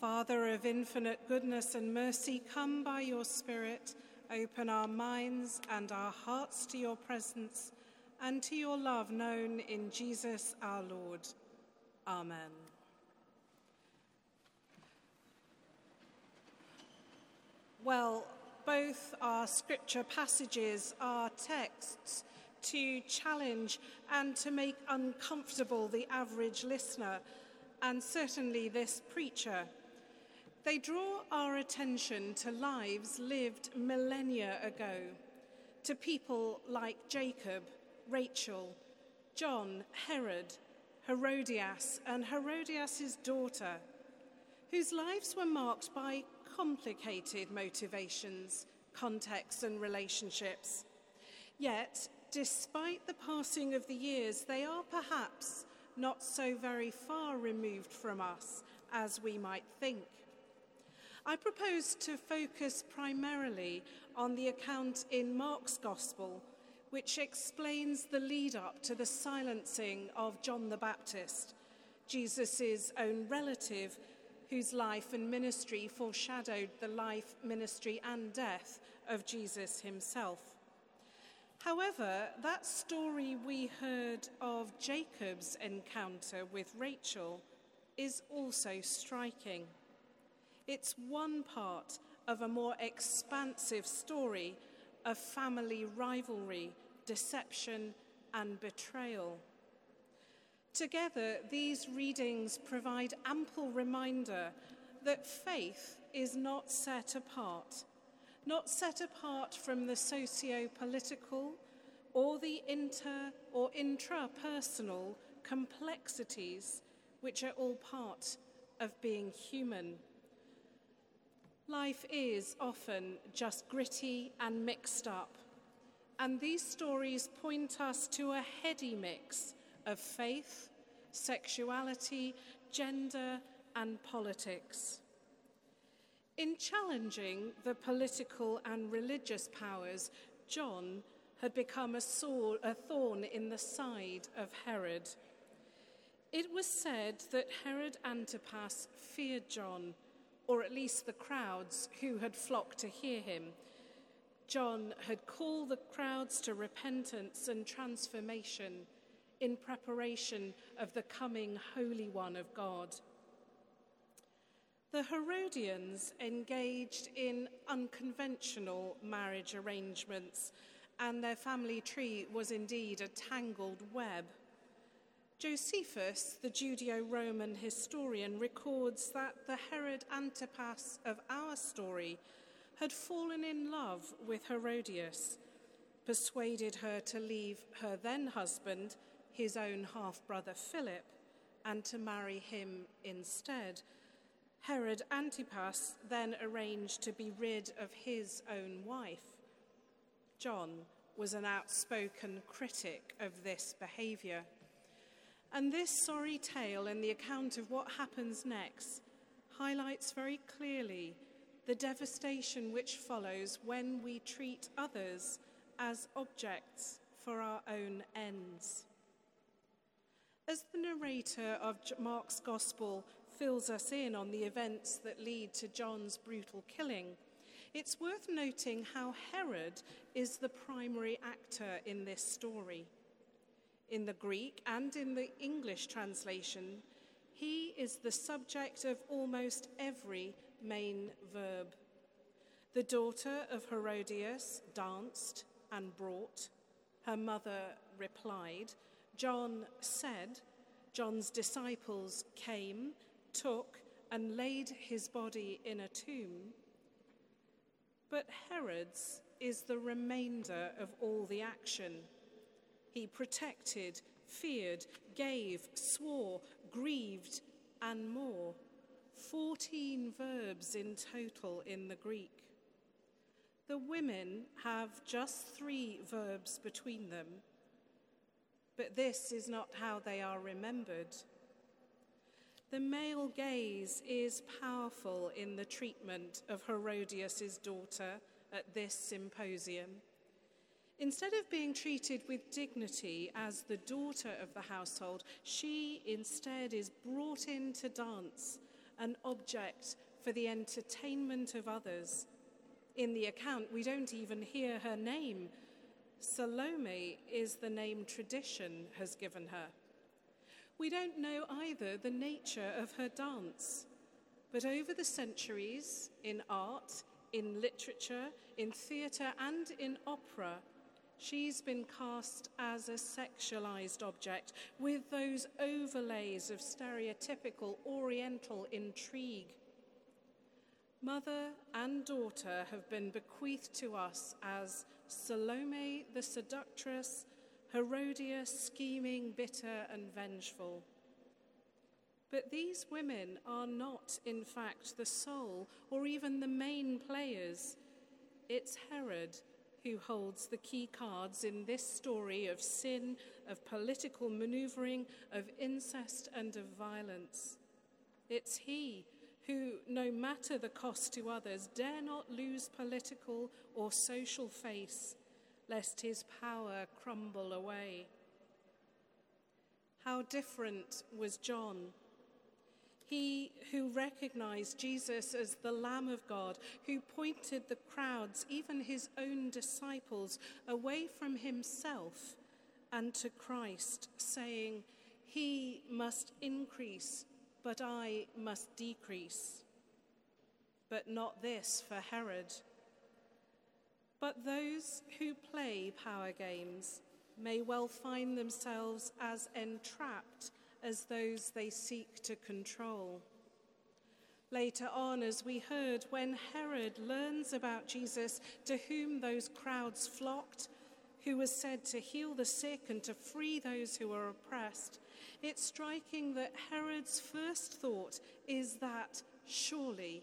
Father of infinite goodness and mercy, come by your Spirit, open our minds and our hearts to your presence and to your love known in Jesus our Lord. Amen. Well, both our scripture passages are texts to challenge and to make uncomfortable the average listener, and certainly this preacher. They draw our attention to lives lived millennia ago, to people like Jacob, Rachel, John, Herod, Herodias, and Herodias' daughter, whose lives were marked by complicated motivations, contexts, and relationships. Yet, despite the passing of the years, they are perhaps not so very far removed from us as we might think. I propose to focus primarily on the account in Mark's Gospel, which explains the lead up to the silencing of John the Baptist, Jesus' own relative whose life and ministry foreshadowed the life, ministry, and death of Jesus himself. However, that story we heard of Jacob's encounter with Rachel is also striking. It's one part of a more expansive story of family rivalry, deception, and betrayal. Together, these readings provide ample reminder that faith is not set apart, not set apart from the socio political or the inter or intrapersonal complexities which are all part of being human. Life is often just gritty and mixed up, and these stories point us to a heady mix of faith, sexuality, gender, and politics. In challenging the political and religious powers, John had become a, sword, a thorn in the side of Herod. It was said that Herod Antipas feared John, or at least the crowds who had flocked to hear him. John had called the crowds to repentance and transformation in preparation of the coming Holy One of God. The Herodians engaged in unconventional marriage arrangements, and their family tree was indeed a tangled web. Josephus, the Judeo Roman historian, records that the Herod Antipas of our story had fallen in love with Herodias, persuaded her to leave her then husband his own half brother Philip and to marry him instead. Herod Antipas then arranged to be rid of his own wife. John was an outspoken critic of this behavior. And this sorry tale and the account of what happens next highlights very clearly the devastation which follows when we treat others as objects for our own ends. As the narrator of Mark's Gospel fills us in on the events that lead to John's brutal killing, it's worth noting how Herod is the primary actor in this story. In the Greek and in the English translation, he is the subject of almost every main verb. The daughter of Herodias danced and brought. Her mother replied. John said, John's disciples came, took, and laid his body in a tomb. But Herod's is the remainder of all the action. He protected, feared, gave, swore, grieved, and more. 14 verbs in total in the Greek. The women have just three verbs between them but this is not how they are remembered. The male gaze is powerful in the treatment of Herodias' daughter at this symposium. Instead of being treated with dignity as the daughter of the household, she instead is brought in to dance an object for the entertainment of others. In the account, we don't even hear her name. Salome is the name tradition has given her. We don't know either the nature of her dance, but over the centuries, in art, in literature, in theatre, and in opera, she's been cast as a sexualized object with those overlays of stereotypical Oriental intrigue. Mother and daughter have been bequeathed to us as Salome the seductress Herodias, scheming, bitter, and vengeful. But these women are not, in fact, the sole or even the main players. It's Herod who holds the key cards in this story of sin, of political maneuvering, of incest, and of violence. It's he who, no matter the cost to others, dare not lose political or social face lest his power crumble away. How different was John. He who recognized Jesus as the Lamb of God, who pointed the crowds, even his own disciples, away from himself and to Christ, saying, He must increase, but I must decrease. But not this for Herod. But those who play power games may well find themselves as entrapped as those they seek to control. Later on, as we heard, when Herod learns about Jesus, to whom those crowds flocked, who was said to heal the sick and to free those who were oppressed, it's striking that Herod's first thought is that surely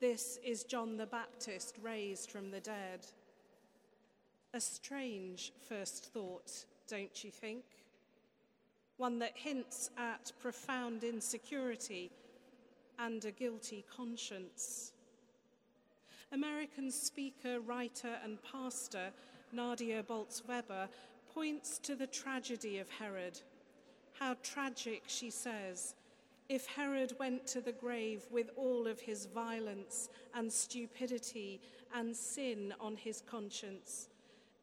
this is John the Baptist raised from the dead. A strange first thought, don't you think? One that hints at profound insecurity and a guilty conscience. American speaker, writer, and pastor Nadia Bolz Weber points to the tragedy of Herod. How tragic, she says, if Herod went to the grave with all of his violence and stupidity and sin on his conscience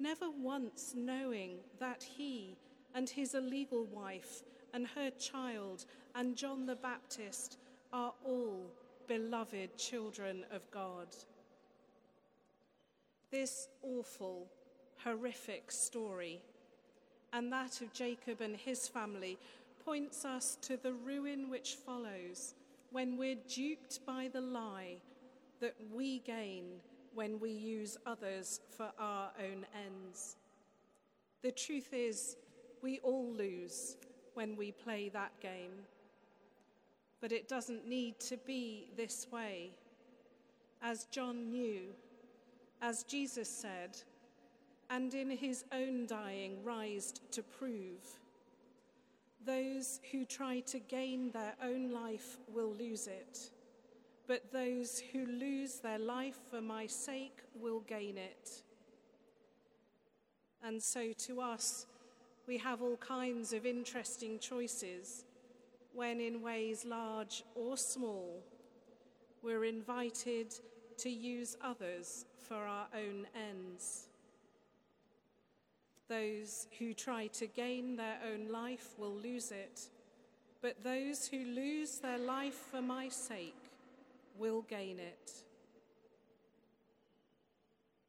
never once knowing that he and his illegal wife and her child and John the Baptist are all beloved children of God. This awful, horrific story and that of Jacob and his family points us to the ruin which follows when we're duped by the lie that we gain when we use others for our own ends. The truth is, we all lose when we play that game. But it doesn't need to be this way. As John knew, as Jesus said, and in his own dying rised to prove, those who try to gain their own life will lose it but those who lose their life for my sake will gain it. And so to us, we have all kinds of interesting choices when, in ways large or small, we're invited to use others for our own ends. Those who try to gain their own life will lose it, but those who lose their life for my sake will gain it.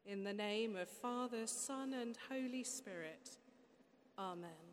In the name of Father, Son, and Holy Spirit, Amen.